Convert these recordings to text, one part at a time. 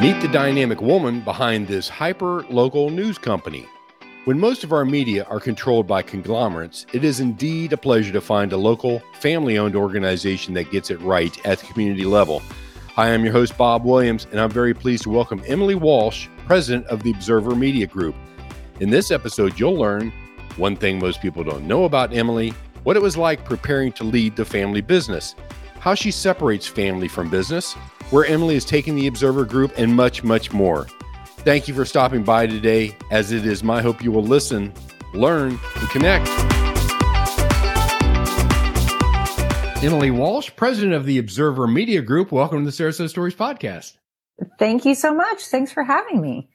Meet the dynamic woman behind this hyper local news company. When most of our media are controlled by conglomerates, it is indeed a pleasure to find a local, family owned organization that gets it right at the community level. Hi, I'm your host, Bob Williams, and I'm very pleased to welcome Emily Walsh, president of the Observer Media Group. In this episode, you'll learn one thing most people don't know about Emily, what it was like preparing to lead the family business, how she separates family from business, where Emily is taking the Observer Group, and much, much more. Thank you for stopping by today, as it is my hope you will listen, learn, and connect. Emily Walsh, president of the Observer Media Group, welcome to the Sarasota Stories podcast. Thank you so much. Thanks for having me.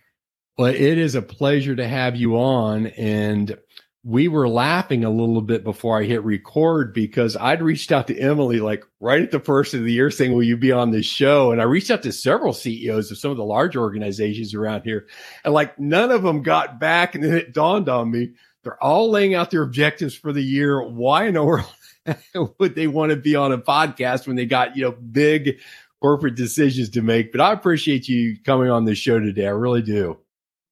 Well, it is a pleasure to have you on. And we were laughing a little bit before I hit record because I'd reached out to Emily like right at the first of the year saying, Will you be on this show? And I reached out to several CEOs of some of the large organizations around here. And like none of them got back. And then it dawned on me, they're all laying out their objectives for the year. Why in the world would they want to be on a podcast when they got, you know, big corporate decisions to make? But I appreciate you coming on this show today. I really do.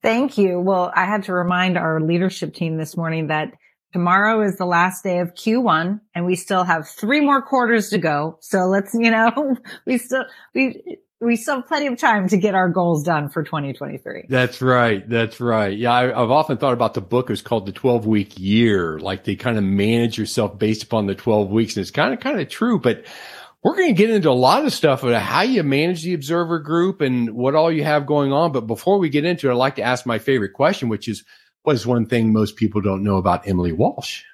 Thank you. Well, I had to remind our leadership team this morning that tomorrow is the last day of Q1 and we still have three more quarters to go. So let's, you know, we still, we, we still have plenty of time to get our goals done for 2023. That's right. That's right. Yeah. I, have often thought about the book is called the 12 week year. Like they kind of manage yourself based upon the 12 weeks. And it's kind of, kind of true, but we're going to get into a lot of stuff about how you manage the observer group and what all you have going on. But before we get into it, I'd like to ask my favorite question, which is what is one thing most people don't know about Emily Walsh?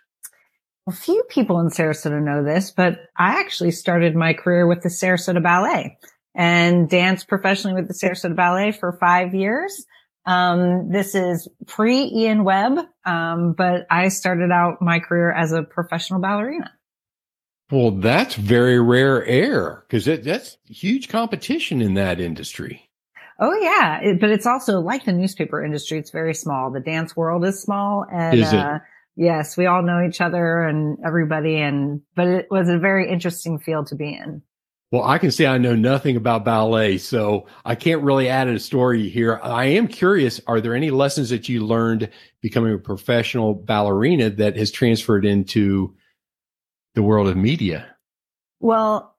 A few people in Sarasota know this, but I actually started my career with the Sarasota Ballet and danced professionally with the Sarasota Ballet for five years. Um, this is pre Iain Webb, um, but I started out my career as a professional ballerina. Well, that's very rare air because that's huge competition in that industry. Oh yeah, it, but it's also like the newspaper industry. It's very small. The dance world is small, and is uh, yes, we all know each other and everybody. And but it was a very interesting field to be in. Well, I can say I know nothing about ballet, so I can't really add a story here. I am curious: Are there any lessons that you learned becoming a professional ballerina that has transferred into the world of media? Well,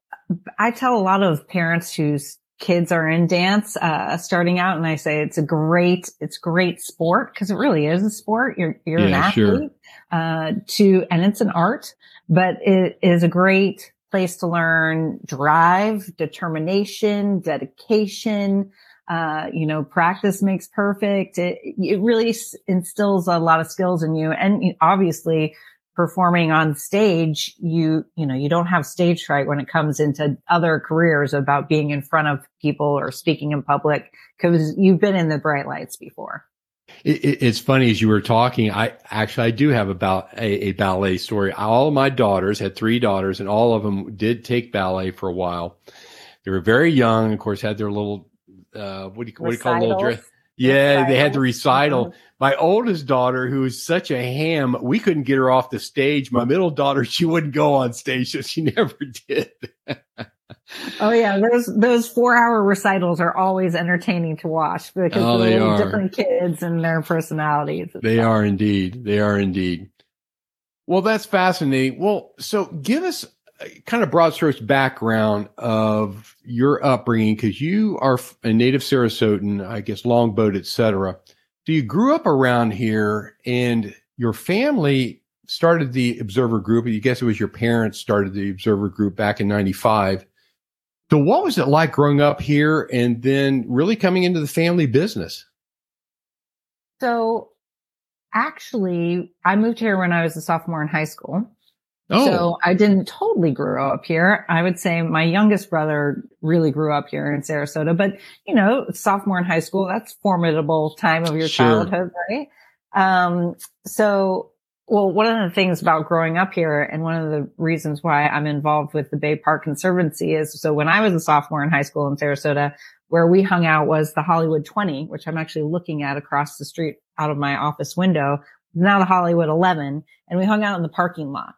I tell a lot of parents whose kids are in dance, uh, starting out and I say it's a great, it's great sport because it really is a sport. You're, you're yeah, an athlete, sure. uh, to, and it's an art, but it is a great place to learn drive, determination, dedication. Uh, you know, practice makes perfect. It, it really instills a lot of skills in you. And obviously performing on stage, you, you know, you don't have stage fright when it comes into other careers about being in front of people or speaking in public because you've been in the bright lights before. It, it, it's funny as you were talking. I actually I do have about a, a, ballet story. All of my daughters had three daughters, and all of them did take ballet for a while. They were very young, of course, had their little uh, what do you what do you call little dress? Yeah, they had the recital. My oldest daughter, who is such a ham, we couldn't get her off the stage. My middle daughter, she wouldn't go on stage, so she never did. oh yeah, those those four hour recitals are always entertaining to watch because oh, they are different kids and their personalities. They stuff. are indeed. They are indeed. Well, that's fascinating. Well, so give us kind of broad strokes background of your upbringing because you are a native Sarasotan, I guess Longboat, etc. So you grew up around here, and your family started the Observer Group. You guess it was your parents started the Observer Group back in '95. So what was it like growing up here, and then really coming into the family business? So actually, I moved here when I was a sophomore in high school. Oh. So I didn't totally grow up here. I would say my youngest brother really grew up here in Sarasota, but you know, sophomore in high school, that's formidable time of your sure. childhood, right? Um, so, well, one of the things about growing up here and one of the reasons why I'm involved with the Bay Park Conservancy is so when I was a sophomore in high school in Sarasota, where we hung out was the Hollywood 20, which I'm actually looking at across the street out of my office window. Now the Hollywood 11 and we hung out in the parking lot.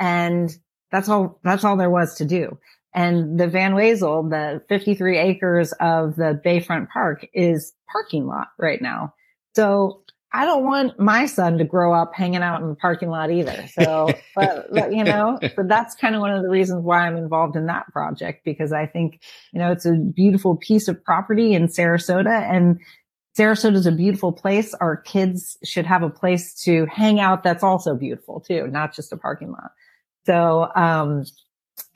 And that's all, that's all there was to do. And the Van Wezel, the 53 acres of the Bayfront Park is parking lot right now. So I don't want my son to grow up hanging out in the parking lot either. So, but, but, you know, so that's kind of one of the reasons why I'm involved in that project because I think, you know, it's a beautiful piece of property in Sarasota and Sarasota is a beautiful place. Our kids should have a place to hang out that's also beautiful too, not just a parking lot. So, um,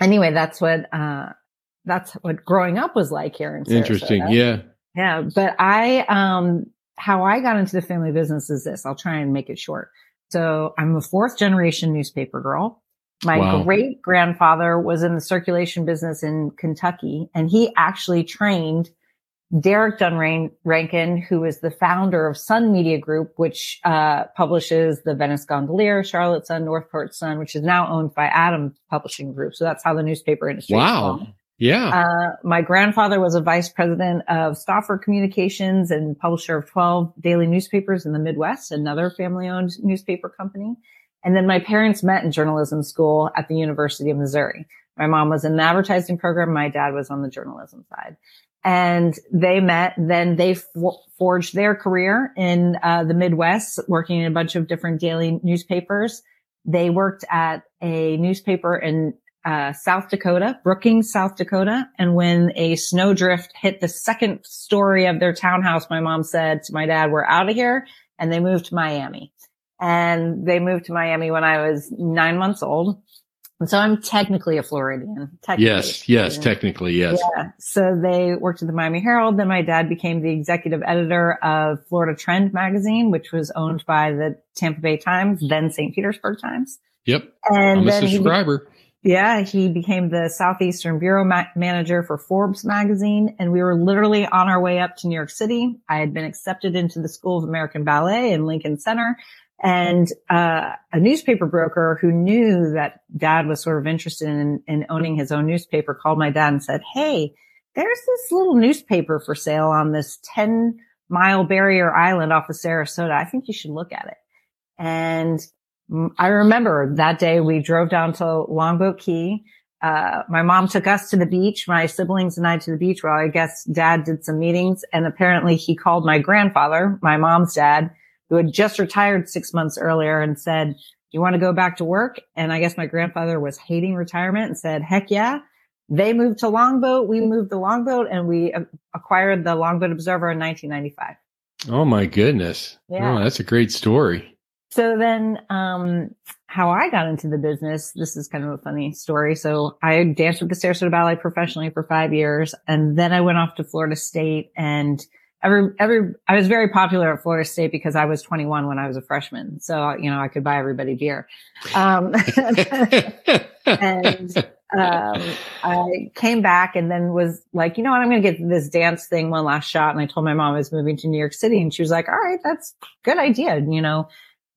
anyway, that's what, uh, that's what growing up was like here in Sarasota. Interesting. Yeah. Yeah. But I, um, how I got into the family business is this. I'll try and make it short. So I'm a fourth generation newspaper girl. My wow. great grandfather was in the circulation business in Kentucky and he actually trained Derek Dunn-Rankin, who is the founder of Sun Media Group, which uh, publishes the Venice Gondolier, Charlotte Sun, Northport Sun, which is now owned by Adam Publishing Group. So that's how the newspaper industry. Wow. Yeah. Uh, my grandfather was a vice president of Stauffer Communications and publisher of 12 daily newspapers in the Midwest, another family owned newspaper company. And then my parents met in journalism school at the University of Missouri. My mom was in the advertising program. My dad was on the journalism side and they met. Then they forged their career in uh, the Midwest, working in a bunch of different daily newspapers. They worked at a newspaper in uh, South Dakota, Brookings, South Dakota. And when a snowdrift hit the second story of their townhouse, my mom said to my dad, we're out of here. And they moved to Miami. And they moved to Miami when I was nine months old. And so I'm technically a Floridian. Technically yes, yes, technically, yes. Yeah. So they worked at the Miami Herald. Then my dad became the executive editor of Florida Trend magazine, which was owned by the Tampa Bay Times, then St. Petersburg Times. Yep. And I'm then a subscriber. He, yeah, he became the Southeastern Bureau ma- manager for Forbes magazine. And we were literally on our way up to New York City. I had been accepted into the School of American Ballet in Lincoln Center. And uh, a newspaper broker who knew that dad was sort of interested in, in owning his own newspaper called my dad and said, Hey, there's this little newspaper for sale on this 10 mile barrier island off of Sarasota. I think you should look at it. And I remember that day we drove down to Longboat Key. Uh, my mom took us to the beach, my siblings and I to the beach while I guess dad did some meetings. And apparently he called my grandfather, my mom's dad, who had just retired six months earlier and said, you want to go back to work? And I guess my grandfather was hating retirement and said, heck yeah. They moved to Longboat. We moved to Longboat and we acquired the Longboat Observer in 1995. Oh my goodness. Yeah. Oh, that's a great story. So then, um, how I got into the business, this is kind of a funny story. So I danced with the Sarasota Ballet professionally for five years. And then I went off to Florida State and every every I was very popular at Florida State because I was 21 when I was a freshman, so you know I could buy everybody beer. Um, and um, I came back and then was like, you know what, I'm going to get this dance thing one last shot. And I told my mom I was moving to New York City, and she was like, all right, that's good idea, you know.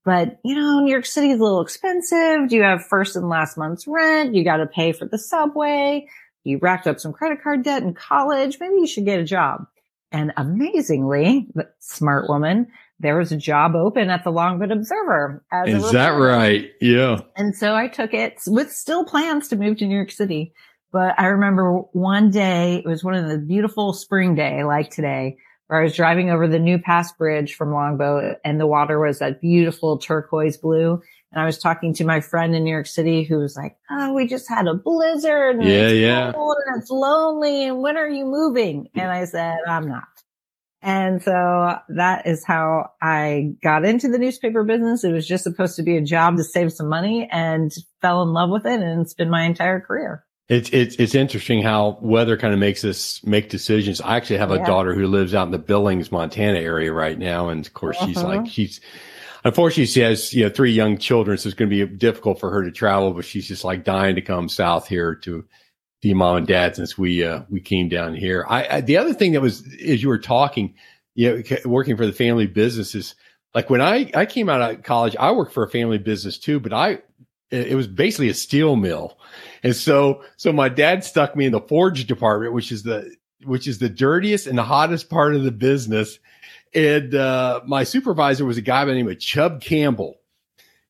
But you know, New York City is a little expensive. Do you have first and last month's rent? You got to pay for the subway. You racked up some credit card debt in college. Maybe you should get a job. And amazingly, smart woman, there was a job open at the Longboat Observer. Is that right? Yeah. And so I took it with still plans to move to New York City. But I remember one day, it was one of the beautiful spring day like today, where I was driving over the New Pass Bridge from Longboat and the water was that beautiful turquoise blue. And I was talking to my friend in New York City who was like, Oh, we just had a blizzard. And yeah, yeah. and it's lonely. And when are you moving? And I said, I'm not. And so that is how I got into the newspaper business. It was just supposed to be a job to save some money and fell in love with it. And it's been my entire career. It's it's it's interesting how weather kind of makes us make decisions. I actually have a yeah. daughter who lives out in the Billings, Montana area right now, and of course uh-huh. she's like she's unfortunately she has you know three young children, so it's going to be difficult for her to travel. But she's just like dying to come south here to the mom and dad since we uh, we came down here. I, I, the other thing that was as you were talking, you know, working for the family businesses. Like when I I came out of college, I worked for a family business too, but I it was basically a steel mill. And so, so my dad stuck me in the forge department, which is the, which is the dirtiest and the hottest part of the business. And, uh, my supervisor was a guy by the name of Chub Campbell.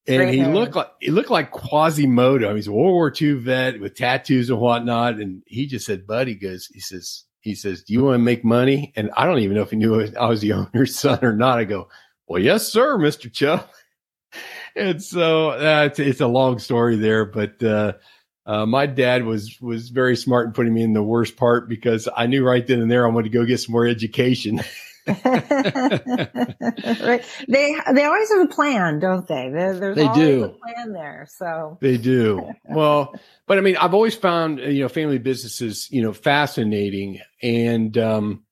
And Great he hair. looked like, he looked like Quasimodo. He's a World War II vet with tattoos and whatnot. And he just said, buddy goes, he says, he says, do you want to make money? And I don't even know if he knew I was the owner's son or not. I go, well, yes, sir, Mr. Chubb and so uh, it's, it's, a long story there, but uh, uh, my dad was was very smart in putting me in the worst part because I knew right then and there I wanted to go get some more education. right. They they always have a plan, don't they? There, there's they do. a plan there. So they do. Well, but I mean, I've always found you know family businesses you know fascinating, and um,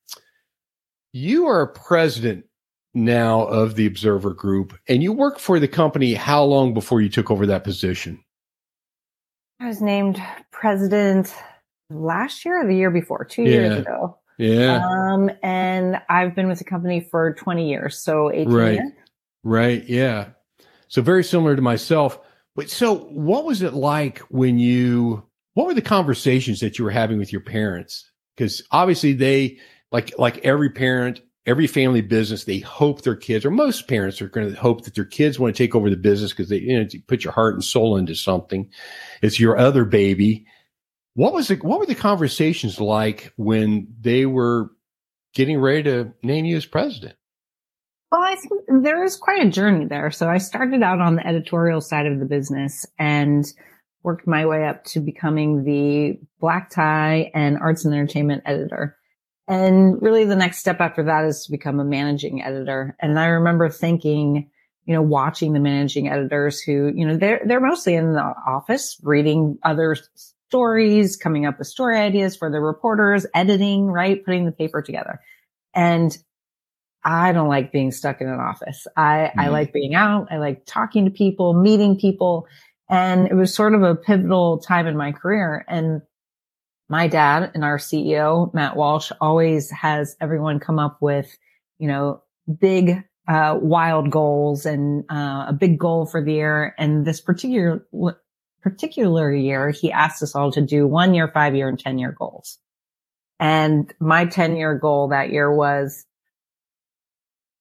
you are a president now of the Observer Group, and you worked for the company how long before you took over that position? I was named president last year or the year before, two yeah. years ago. Yeah. Um, and I've been with the company for 20 years, so 18 right. years. Right. Yeah. So very similar to myself. But so what was it like when you, what were the conversations that you were having with your parents? Because obviously they, like, like every parent every family business, they hope their kids, or most parents are going to hope that their kids want to take over the business because they you know, put your heart and soul into something. It's your other baby. What was it? What were the conversations like when they were getting ready to name you as president? Well, I think there is quite a journey there. So I started out on the editorial side of the business and worked my way up to becoming the black tie and arts and entertainment editor. And really the next step after that is to become a managing editor. And I remember thinking, you know, watching the managing editors who, you know, they're, they're mostly in the office reading other stories, coming up with story ideas for the reporters, editing, right? Putting the paper together. And I don't like being stuck in an office. I, mm-hmm. I like being out. I like talking to people, meeting people. And it was sort of a pivotal time in my career. And my dad and our CEO, Matt Walsh, always has everyone come up with, you know, big, uh, wild goals and, uh, a big goal for the year. And this particular, particular year, he asked us all to do one year, five year and 10 year goals. And my 10 year goal that year was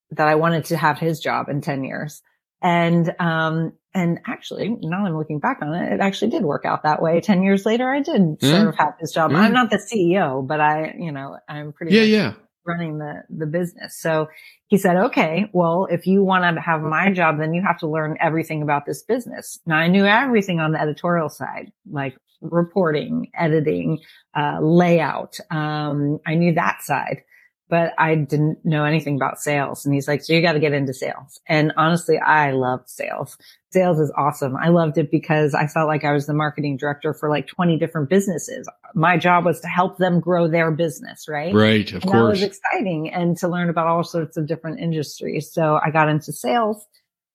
that I wanted to have his job in 10 years. And, um, and actually, now I'm looking back on it, it actually did work out that way. 10 years later, I did mm. sort of have this job. Mm. I'm not the CEO, but I, you know, I'm pretty yeah, yeah. Running the, the business. So he said, okay, well, if you want to have my job, then you have to learn everything about this business. Now I knew everything on the editorial side, like reporting, editing, uh, layout. Um, I knew that side but I didn't know anything about sales. And he's like, so you got to get into sales. And honestly, I loved sales. Sales is awesome. I loved it because I felt like I was the marketing director for like 20 different businesses. My job was to help them grow their business, right? Right. Of and course. That was exciting and to learn about all sorts of different industries. So I got into sales.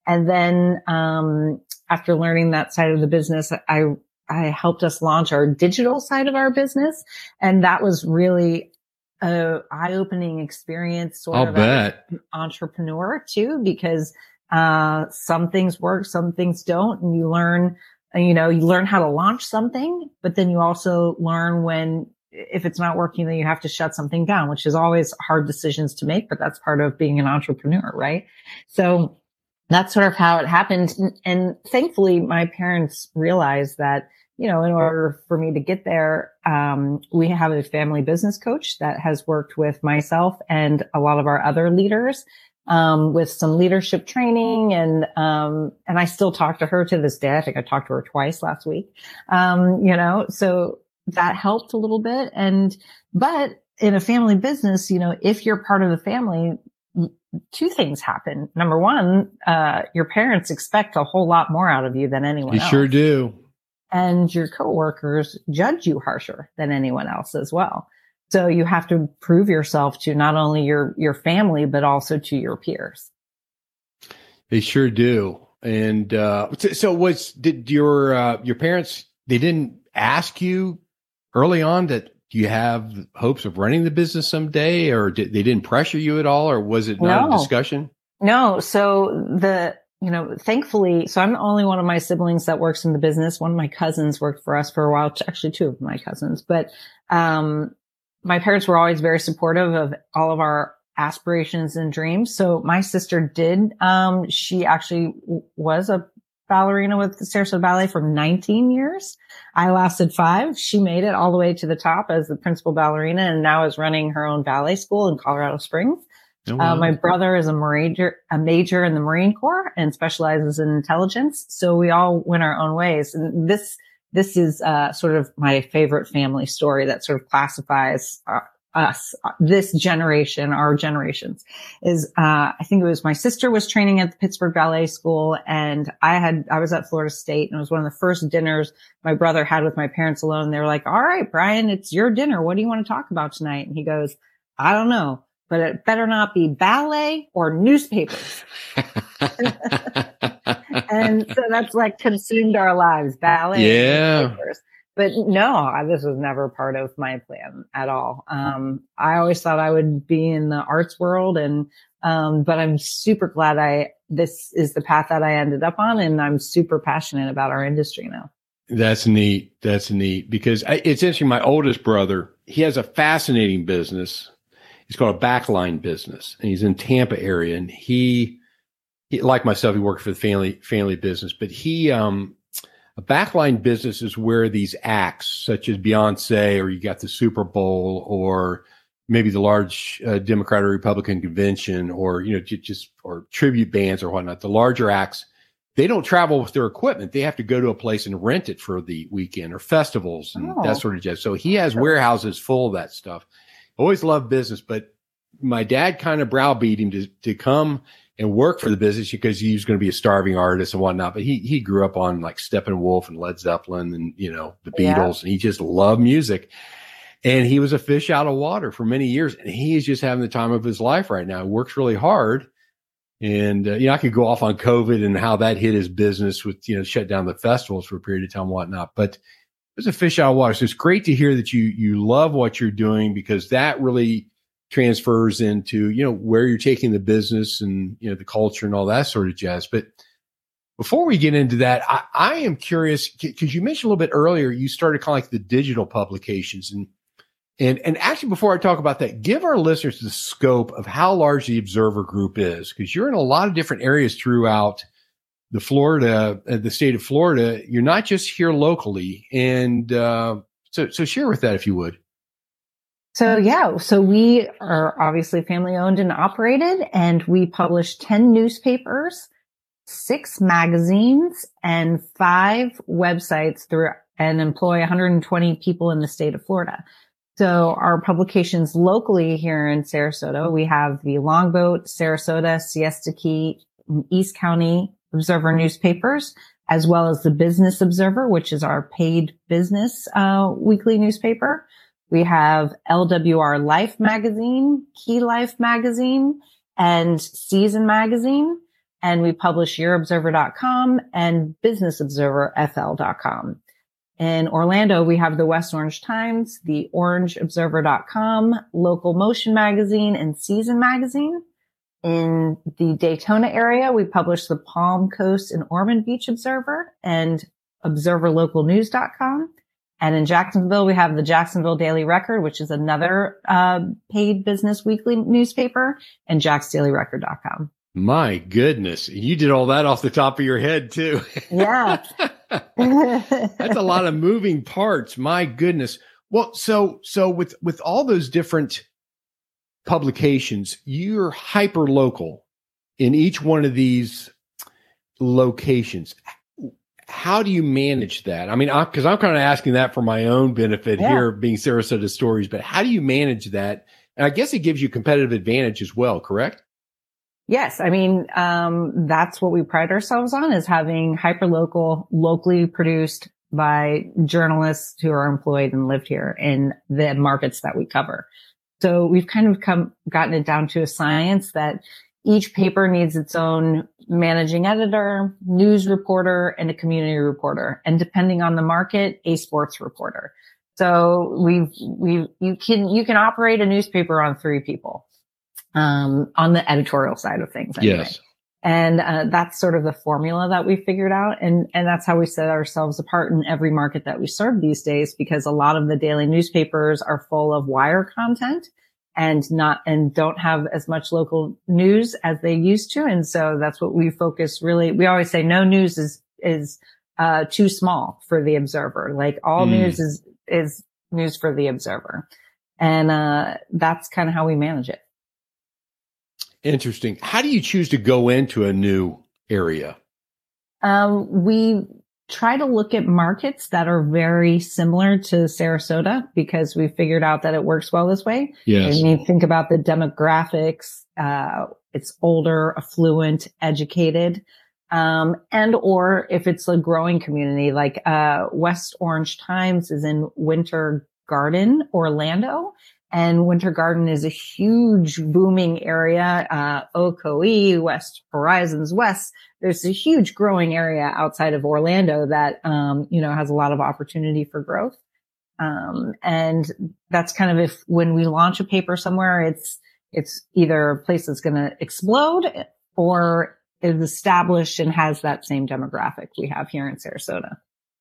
And then, um, after learning that side of the business, I, I helped us launch our digital side of our business. And that was really a eye-opening experience sort I'll of bet. entrepreneur too because uh, some things work some things don't and you learn you know you learn how to launch something but then you also learn when if it's not working, then you have to shut something down, which is always hard decisions to make, but that's part of being an entrepreneur, right? So that's sort of how it happened. And thankfully, my parents realized that, you know, in order for me to get there, um, we have a family business coach that has worked with myself and a lot of our other leaders um, with some leadership training and um, and I still talk to her to this day. I think I talked to her twice last week. Um, you know, so that helped a little bit. And but in a family business, you know, if you're part of the family, two things happen. Number one, uh, your parents expect a whole lot more out of you than anyone you else. sure do. And your coworkers judge you harsher than anyone else as well. So you have to prove yourself to not only your, your family, but also to your peers. They sure do. And, uh, so was, did your, uh, your parents, they didn't ask you early on that you have hopes of running the business someday or did, they didn't pressure you at all or was it not no. a discussion? No. So the, you know, thankfully, so I'm the only one of my siblings that works in the business. One of my cousins worked for us for a while, actually two of my cousins, but, um, my parents were always very supportive of all of our aspirations and dreams. So my sister did, um, she actually w- was a ballerina with the Sarasota Ballet for 19 years. I lasted five. She made it all the way to the top as the principal ballerina and now is running her own ballet school in Colorado Springs. Oh, uh, wow. uh, my brother is a major, a major in the Marine Corps and specializes in intelligence. So we all went our own ways. And this, this is uh, sort of my favorite family story that sort of classifies uh, us, this generation, our generations is, uh, I think it was my sister was training at the Pittsburgh Ballet School and I had, I was at Florida State and it was one of the first dinners my brother had with my parents alone. They were like, all right, Brian, it's your dinner. What do you want to talk about tonight? And he goes, I don't know, but it better not be ballet or newspapers. and so that's like consumed our lives, ballet. Yeah. But no, this was never part of my plan at all. Um, I always thought I would be in the arts world and, um, but I'm super glad I, this is the path that I ended up on and I'm super passionate about our industry now. That's neat. That's neat because I, it's interesting. My oldest brother, he has a fascinating business. It's called a backline business and he's in Tampa area and he, he, like myself, he worked for the family family business, but he um, a backline business is where these acts, such as Beyonce, or you got the Super Bowl, or maybe the large uh, Democrat or Republican convention, or you know just or tribute bands or whatnot. The larger acts, they don't travel with their equipment; they have to go to a place and rent it for the weekend or festivals and oh. that sort of jazz. So he has warehouses full of that stuff. Always loved business, but my dad kind of browbeat him to to come and work for the business because he was going to be a starving artist and whatnot. But he he grew up on like Steppenwolf and Led Zeppelin and you know the Beatles, yeah. and he just loved music. And he was a fish out of water for many years, and he is just having the time of his life right now. He works really hard, and uh, you know I could go off on COVID and how that hit his business with you know shut down the festivals for a period of time, and whatnot. But was a fish out of water. So it's great to hear that you you love what you're doing because that really transfers into you know where you're taking the business and you know the culture and all that sort of jazz but before we get into that i, I am curious because you mentioned a little bit earlier you started kind of like the digital publications and and and actually before i talk about that give our listeners the scope of how large the observer group is because you're in a lot of different areas throughout the florida uh, the state of florida you're not just here locally. And uh, so so share with that if you would. So yeah, so we are obviously family owned and operated and we publish 10 newspapers, six magazines and five websites through and employ 120 people in the state of Florida. So our publications locally here in Sarasota, we have the Longboat, Sarasota, Siesta Key, East County Observer newspapers, as well as the Business Observer, which is our paid business uh, weekly newspaper. We have LWR Life magazine, Key Life magazine, and Season magazine. And we publish YourObserver.com and BusinessObserverFL.com. In Orlando, we have the West Orange Times, the OrangeObserver.com, Local Motion magazine, and Season magazine. In the Daytona area, we publish the Palm Coast and Ormond Beach Observer and ObserverLocalNews.com. And in Jacksonville, we have the Jacksonville Daily Record, which is another uh, paid business weekly newspaper, and jaxdailyrecord.com. My goodness. You did all that off the top of your head, too. Yeah. That's a lot of moving parts. My goodness. Well, so so with with all those different publications, you're hyper local in each one of these locations. How do you manage that? I mean, because I'm, I'm, kind of asking that for my own benefit yeah. here, being Sarasota Stories, but how do you manage that? And I guess it gives you competitive advantage as well, correct? Yes. I mean, um, that's what we pride ourselves on is having hyper local, locally produced by journalists who are employed and lived here in the markets that we cover. So we've kind of come, gotten it down to a science that each paper needs its own managing editor, news reporter, and a community reporter. And depending on the market, a sports reporter. So we've, we, you can, you can operate a newspaper on three people, um, on the editorial side of things. Anyway. Yes. And uh, that's sort of the formula that we figured out. And, and that's how we set ourselves apart in every market that we serve these days, because a lot of the daily newspapers are full of wire content and not, and don't have as much local news as they used to. And so that's what we focus really. We always say no news is, is, uh, too small for the observer. Like all mm. news is, is news for the observer. And, uh, that's kind of how we manage it. Interesting. How do you choose to go into a new area? Um, we try to look at markets that are very similar to Sarasota because we figured out that it works well this way. Yes. And you think about the demographics, uh, it's older, affluent, educated. Um, and or if it's a growing community like, uh, West Orange Times is in Winter Garden, Orlando. And Winter Garden is a huge booming area. Uh, Ocoee, West Horizons West. There's a huge growing area outside of Orlando that, um, you know, has a lot of opportunity for growth. Um, and that's kind of if when we launch a paper somewhere, it's, it's either a place that's going to explode or is established and has that same demographic we have here in Sarasota.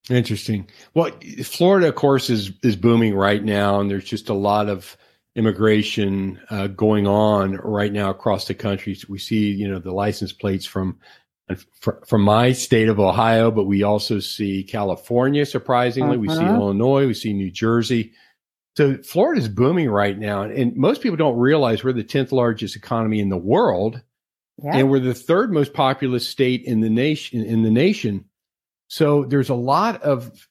Interesting. Well, Florida, of course, is is booming right now, and there's just a lot of immigration uh, going on right now across the country. So we see, you know, the license plates from from my state of Ohio, but we also see California. Surprisingly, uh-huh. we see uh-huh. Illinois, we see New Jersey. So Florida is booming right now, and most people don't realize we're the tenth largest economy in the world, yeah. and we're the third most populous state in the nation. In the nation, so there's a lot of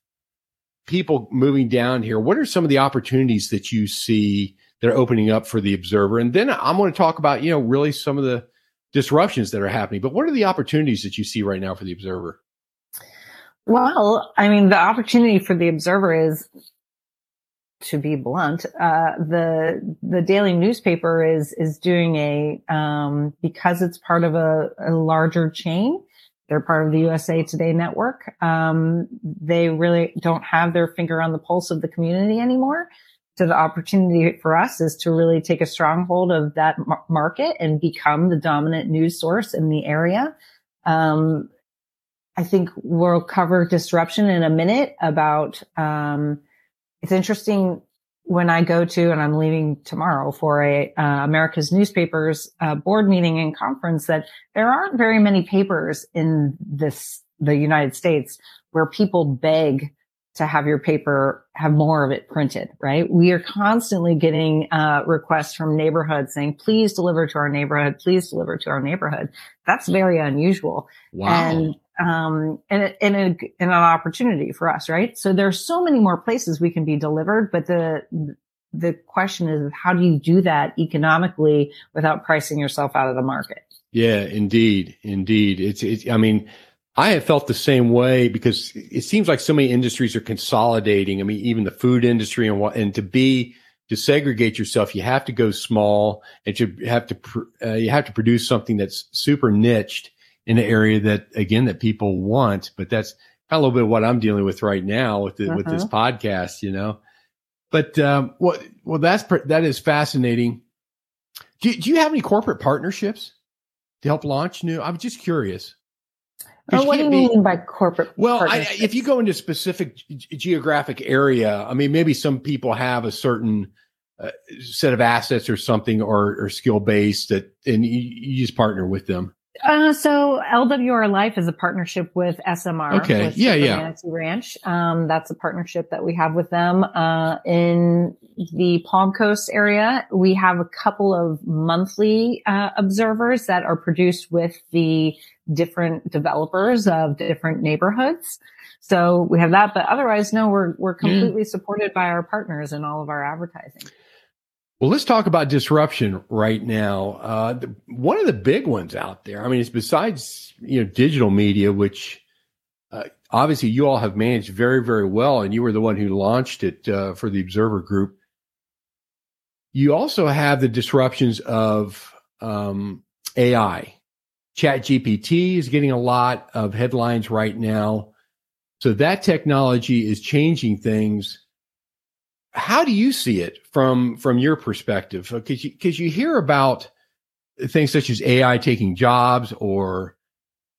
people moving down here. What are some of the opportunities that you see that are opening up for the observer? And then I'm going to talk about, you know, really some of the disruptions that are happening. But what are the opportunities that you see right now for the observer? Well, I mean, the opportunity for the observer is to be blunt, uh, the the daily newspaper is is doing a um, because it's part of a, a larger chain. They're part of the USA Today network. Um, they really don't have their finger on the pulse of the community anymore. So the opportunity for us is to really take a stronghold of that market and become the dominant news source in the area. Um, I think we'll cover disruption in a minute about, um, it's interesting when I go to, and I'm leaving tomorrow for a uh, America's newspapers uh, board meeting and conference, that there aren't very many papers in this the United States where people beg to have your paper have more of it printed. Right? We are constantly getting uh, requests from neighborhoods saying, "Please deliver to our neighborhood. Please deliver to our neighborhood." That's very unusual. Wow. And um, and, and, a, and an opportunity for us, right? So there's so many more places we can be delivered, but the, the question is, how do you do that economically without pricing yourself out of the market? Yeah, indeed. Indeed. It's, it's, I mean, I have felt the same way because it seems like so many industries are consolidating. I mean, even the food industry and what, and to be, to segregate yourself, you have to go small and you have to, uh, you have to produce something that's super niched in an area that again that people want. But that's kind of a little bit of what I'm dealing with right now with the, uh-huh. with this uh-huh. podcast, you know. But um, well, well, that's that is fascinating. Do, do you have any corporate partnerships to help launch new? I'm just curious. Or what do you be, mean by corporate? Well, I, if you go into specific geographic area, I mean, maybe some people have a certain uh, set of assets or something, or, or skill base that, and you, you just partner with them. Uh, so LWR Life is a partnership with SMR. Okay. With yeah. Yeah. Manatee Ranch. Um, that's a partnership that we have with them. Uh, in the Palm Coast area, we have a couple of monthly, uh, observers that are produced with the different developers of different neighborhoods. So we have that, but otherwise, no, we're, we're completely yeah. supported by our partners in all of our advertising. Well, let's talk about disruption right now. Uh, the, one of the big ones out there. I mean, it's besides you know digital media, which uh, obviously you all have managed very, very well, and you were the one who launched it uh, for the Observer Group. You also have the disruptions of um, AI. Chat GPT is getting a lot of headlines right now. So that technology is changing things how do you see it from from your perspective? Uh, because you, cause you hear about things such as AI taking jobs or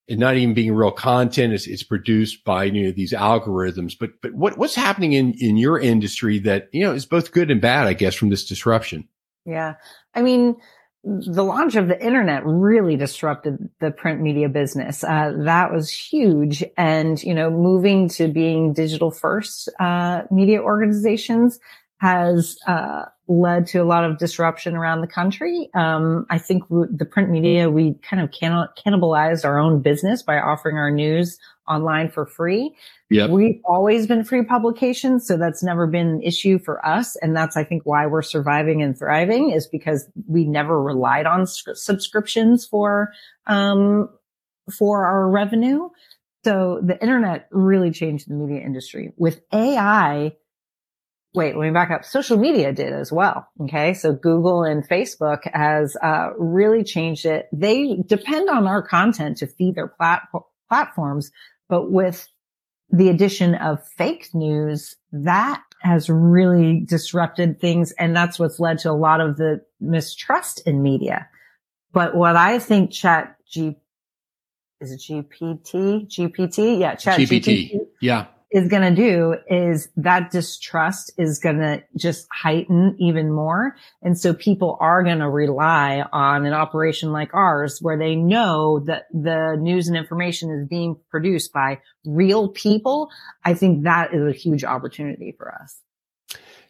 it not even being real content. It's, it's produced by you know these algorithms. But but what what's happening in in your industry that you know is both good and bad, I guess, from this disruption? Yeah, I mean the launch of the internet really disrupted the print media business. Uh, that was huge. And, you know, moving to being digital first, uh, media organizations has, uh, led to a lot of disruption around the country. Um, I think the print media, we kind of cannibalized our own business by offering our news online for free. Yep. We've always been free publications, so that's never been an issue for us. And that's, I think, why we're surviving and thriving is because we never relied on subscriptions for, um, for our revenue. So the internet really changed the media industry. With AI, wait, let me back up. Social media did as well. Okay. So Google and Facebook has, uh, really changed it. They depend on our content to feed their plat- platforms, but with the addition of fake news, that has really disrupted things. And that's what's led to a lot of the mistrust in media. But what I think chat G, is it GPT? GPT? Yeah, chat GPT. GPT. Yeah is going to do is that distrust is going to just heighten even more. And so people are going to rely on an operation like ours where they know that the news and information is being produced by real people. I think that is a huge opportunity for us.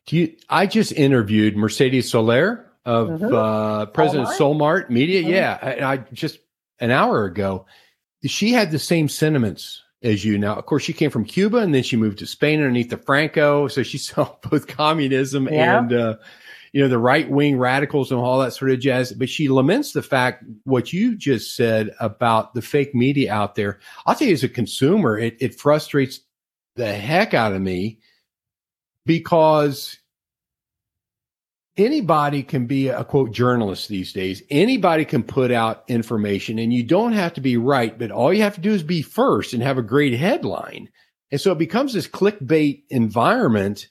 Do you, I just interviewed Mercedes Soler of mm-hmm. uh, President Soulmart Media. Mm-hmm. Yeah. I, I just an hour ago, she had the same sentiments as you now. Of course, she came from Cuba and then she moved to Spain underneath the Franco. So she saw both communism yeah. and, uh, you know, the right wing radicals and all that sort of jazz. But she laments the fact what you just said about the fake media out there. I'll tell you, as a consumer, it, it frustrates the heck out of me because anybody can be a quote journalist these days. Anybody can put out information and you don't have to be right, but all you have to do is be first and have a great headline. And so it becomes this clickbait environment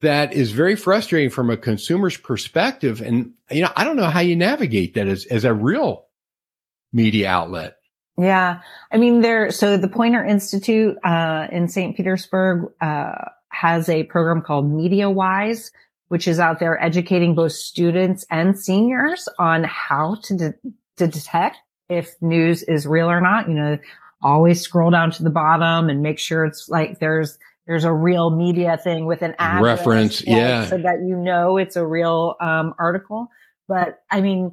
that is very frustrating from a consumer's perspective. And, you know, I don't know how you navigate that as, as a real media outlet. Yeah. I mean, there, so the Poynter Institute, uh, in St. Petersburg, uh, has a program called MediaWise, which is out there educating both students and seniors on how to, de- to detect if news is real or not. You know, always scroll down to the bottom and make sure it's like there's, there's a real media thing with an address, reference. Yeah. So that you know it's a real, um, article. But I mean,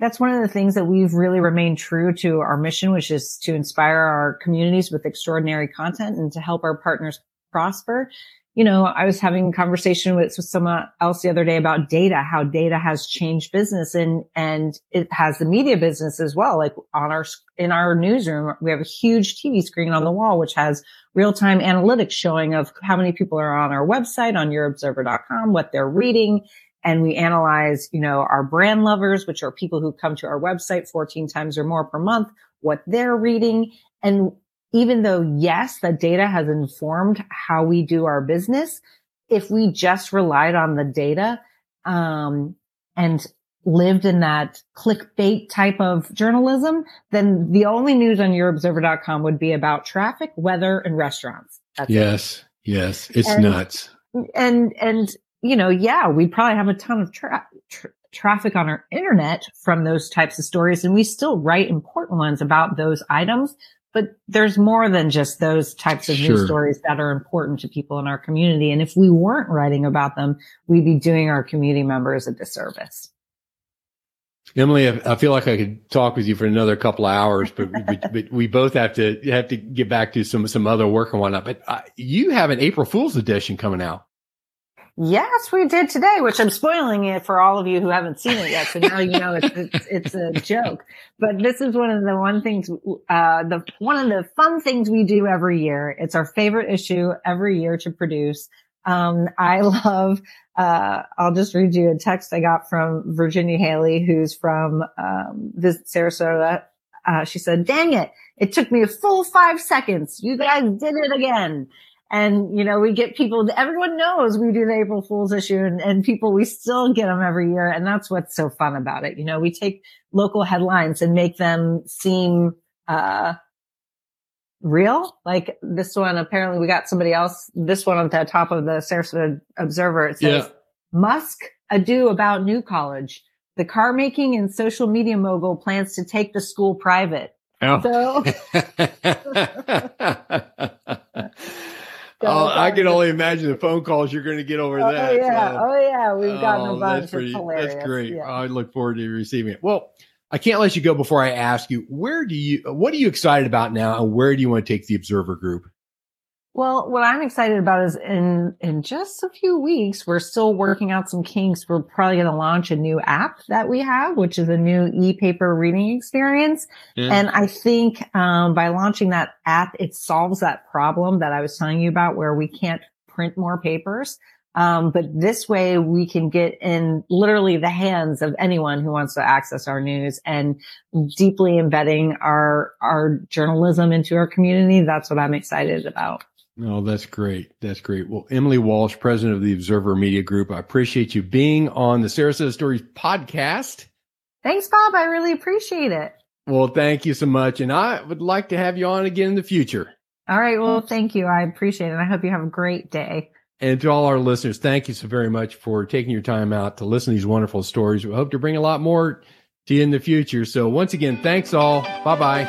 that's one of the things that we've really remained true to our mission, which is to inspire our communities with extraordinary content and to help our partners prosper you know, I was having a conversation with, with someone else the other day about data, how data has changed business and, and it has the media business as well. Like on our, in our newsroom, we have a huge TV screen on the wall, which has real time analytics showing of how many people are on our website on yourobserver.com, what they're reading. And we analyze, you know, our brand lovers, which are people who come to our website 14 times or more per month, what they're reading. And even though yes, the data has informed how we do our business, if we just relied on the data, um, and lived in that clickbait type of journalism, then the only news on yourobserver.com would be about traffic, weather, and restaurants. That's yes. It. Yes. It's and, nuts. And, and, you know, yeah, we'd probably have a ton of tra- tra- traffic on our internet from those types of stories. And we still write important ones about those items, but there's more than just those types of sure. news stories that are important to people in our community. And if we weren't writing about them, we'd be doing our community members a disservice. Emily, I feel like I could talk with you for another couple of hours, but, we, but we both have to have to get back to some some other work and whatnot. But uh, you have an April Fool's edition coming out. Yes, we did today, which I'm spoiling it for all of you who haven't seen it yet. So now you know it's, it's, it's a joke. But this is one of the one things, uh, the one of the fun things we do every year. It's our favorite issue every year to produce. Um, I love, uh, I'll just read you a text I got from Virginia Haley, who's from, um, Visit Sarasota. Uh, she said, dang it. It took me a full five seconds. You guys did it again. And, you know, we get people, everyone knows we do the April Fool's issue and, and people, we still get them every year. And that's what's so fun about it. You know, we take local headlines and make them seem, uh, real. Like this one, apparently we got somebody else, this one on the top of the Sarasota Observer. It says, yeah. Musk ado about new college. The car making and social media mogul plans to take the school private. Oh. So, oh, I can only imagine the phone calls you're going to get over oh, that. Oh yeah. So. Oh, yeah. We've gotten oh, a bunch. That's, pretty, that's great. Yeah. I look forward to receiving it. Well, I can't let you go before I ask you, where do you, what are you excited about now and where do you want to take the observer group? Well, what I'm excited about is in, in just a few weeks, we're still working out some kinks. We're probably going to launch a new app that we have, which is a new e-paper reading experience. Yeah. And I think, um, by launching that app, it solves that problem that I was telling you about where we can't print more papers. Um, but this way we can get in literally the hands of anyone who wants to access our news and deeply embedding our, our journalism into our community. That's what I'm excited about. Oh, that's great. That's great. Well, Emily Walsh, president of the Observer Media Group, I appreciate you being on the Sarasota Stories podcast. Thanks, Bob. I really appreciate it. Well, thank you so much. And I would like to have you on again in the future. All right. Well, thank you. I appreciate it. I hope you have a great day. And to all our listeners, thank you so very much for taking your time out to listen to these wonderful stories. We hope to bring a lot more to you in the future. So once again, thanks all. Bye bye.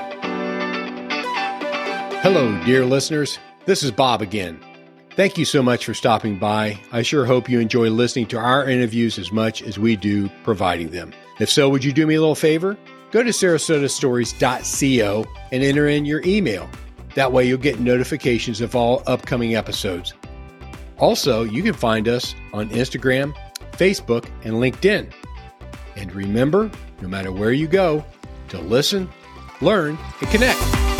Hello, dear listeners. This is Bob again. Thank you so much for stopping by. I sure hope you enjoy listening to our interviews as much as we do providing them. If so, would you do me a little favor? Go to sarasotastories.co and enter in your email. That way you'll get notifications of all upcoming episodes. Also, you can find us on Instagram, Facebook, and LinkedIn. And remember, no matter where you go, to listen, learn, and connect.